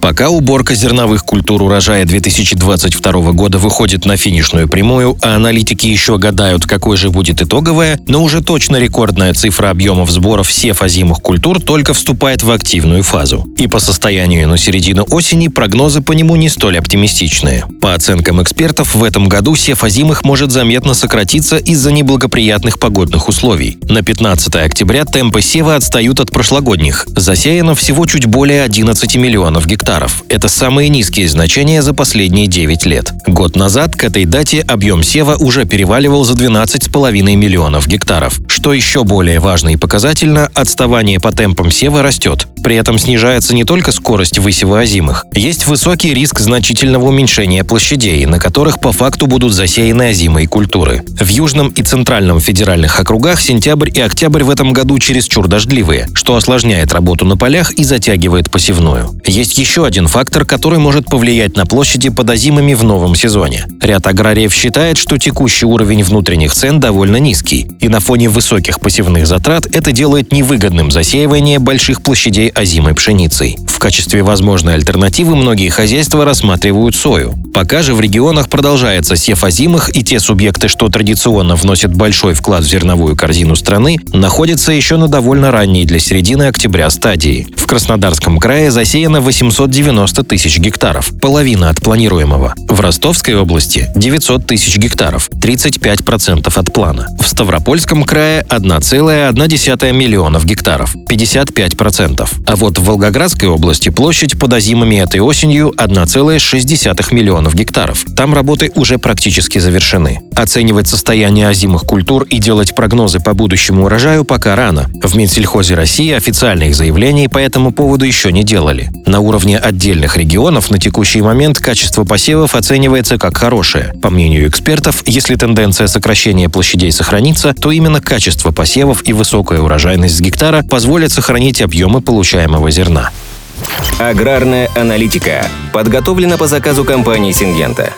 Пока уборка зерновых культур урожая 2022 года выходит на финишную прямую, а аналитики еще гадают, какой же будет итоговая, но уже точно рекордная цифра объемов сборов сефазимых культур только вступает в активную фазу. И по состоянию на середину осени прогнозы по нему не столь оптимистичные. По оценкам экспертов, в этом году сефазимых может заметно сократиться из-за неблагоприятных погодных условий. На 15 октября темпы сева отстают от прошлогодних. Засеяно всего чуть более 11 миллионов гектаров гектаров. Это самые низкие значения за последние 9 лет. Год назад к этой дате объем сева уже переваливал за 12,5 миллионов гектаров. Что еще более важно и показательно, отставание по темпам сева растет. При этом снижается не только скорость высева озимых. Есть высокий риск значительного уменьшения площадей, на которых по факту будут засеяны озимые культуры. В Южном и Центральном федеральных округах сентябрь и октябрь в этом году чересчур дождливые, что осложняет работу на полях и затягивает посевную. Есть еще один фактор, который может повлиять на площади под озимыми в новом сезоне. Ряд аграриев считает, что текущий уровень внутренних цен довольно низкий, и на фоне высоких посевных затрат это делает невыгодным засеивание больших площадей озимой пшеницей. В качестве возможной альтернативы многие хозяйства рассматривают сою. Пока же в регионах продолжается сев озимых, и те субъекты, что традиционно вносят большой вклад в зерновую корзину страны, находятся еще на довольно ранней для середины октября стадии. В Краснодарском крае засеяно 890 тысяч гектаров, половина от планируемого. В Ростовской области 900 тысяч гектаров, 35% от плана. В Ставропольском крае 1,1 миллионов гектаров, 55%. А вот в Волгоградской области площадь под озимами этой осенью 1,6 миллионов гектаров. Там работы уже практически завершены. Оценивать состояние озимых культур и делать прогнозы по будущему урожаю пока рано. В Минсельхозе России официальных заявлений по этому поводу еще не делали. На уровне отдельных регионов на текущий момент качество посевов оценивается как хорошее. По мнению экспертов, если тенденция сокращения площадей сохранится, то именно качество посевов и высокая урожайность с гектара позволят сохранить объемы получаемого зерна. Аграрная аналитика подготовлена по заказу компании «Сингента».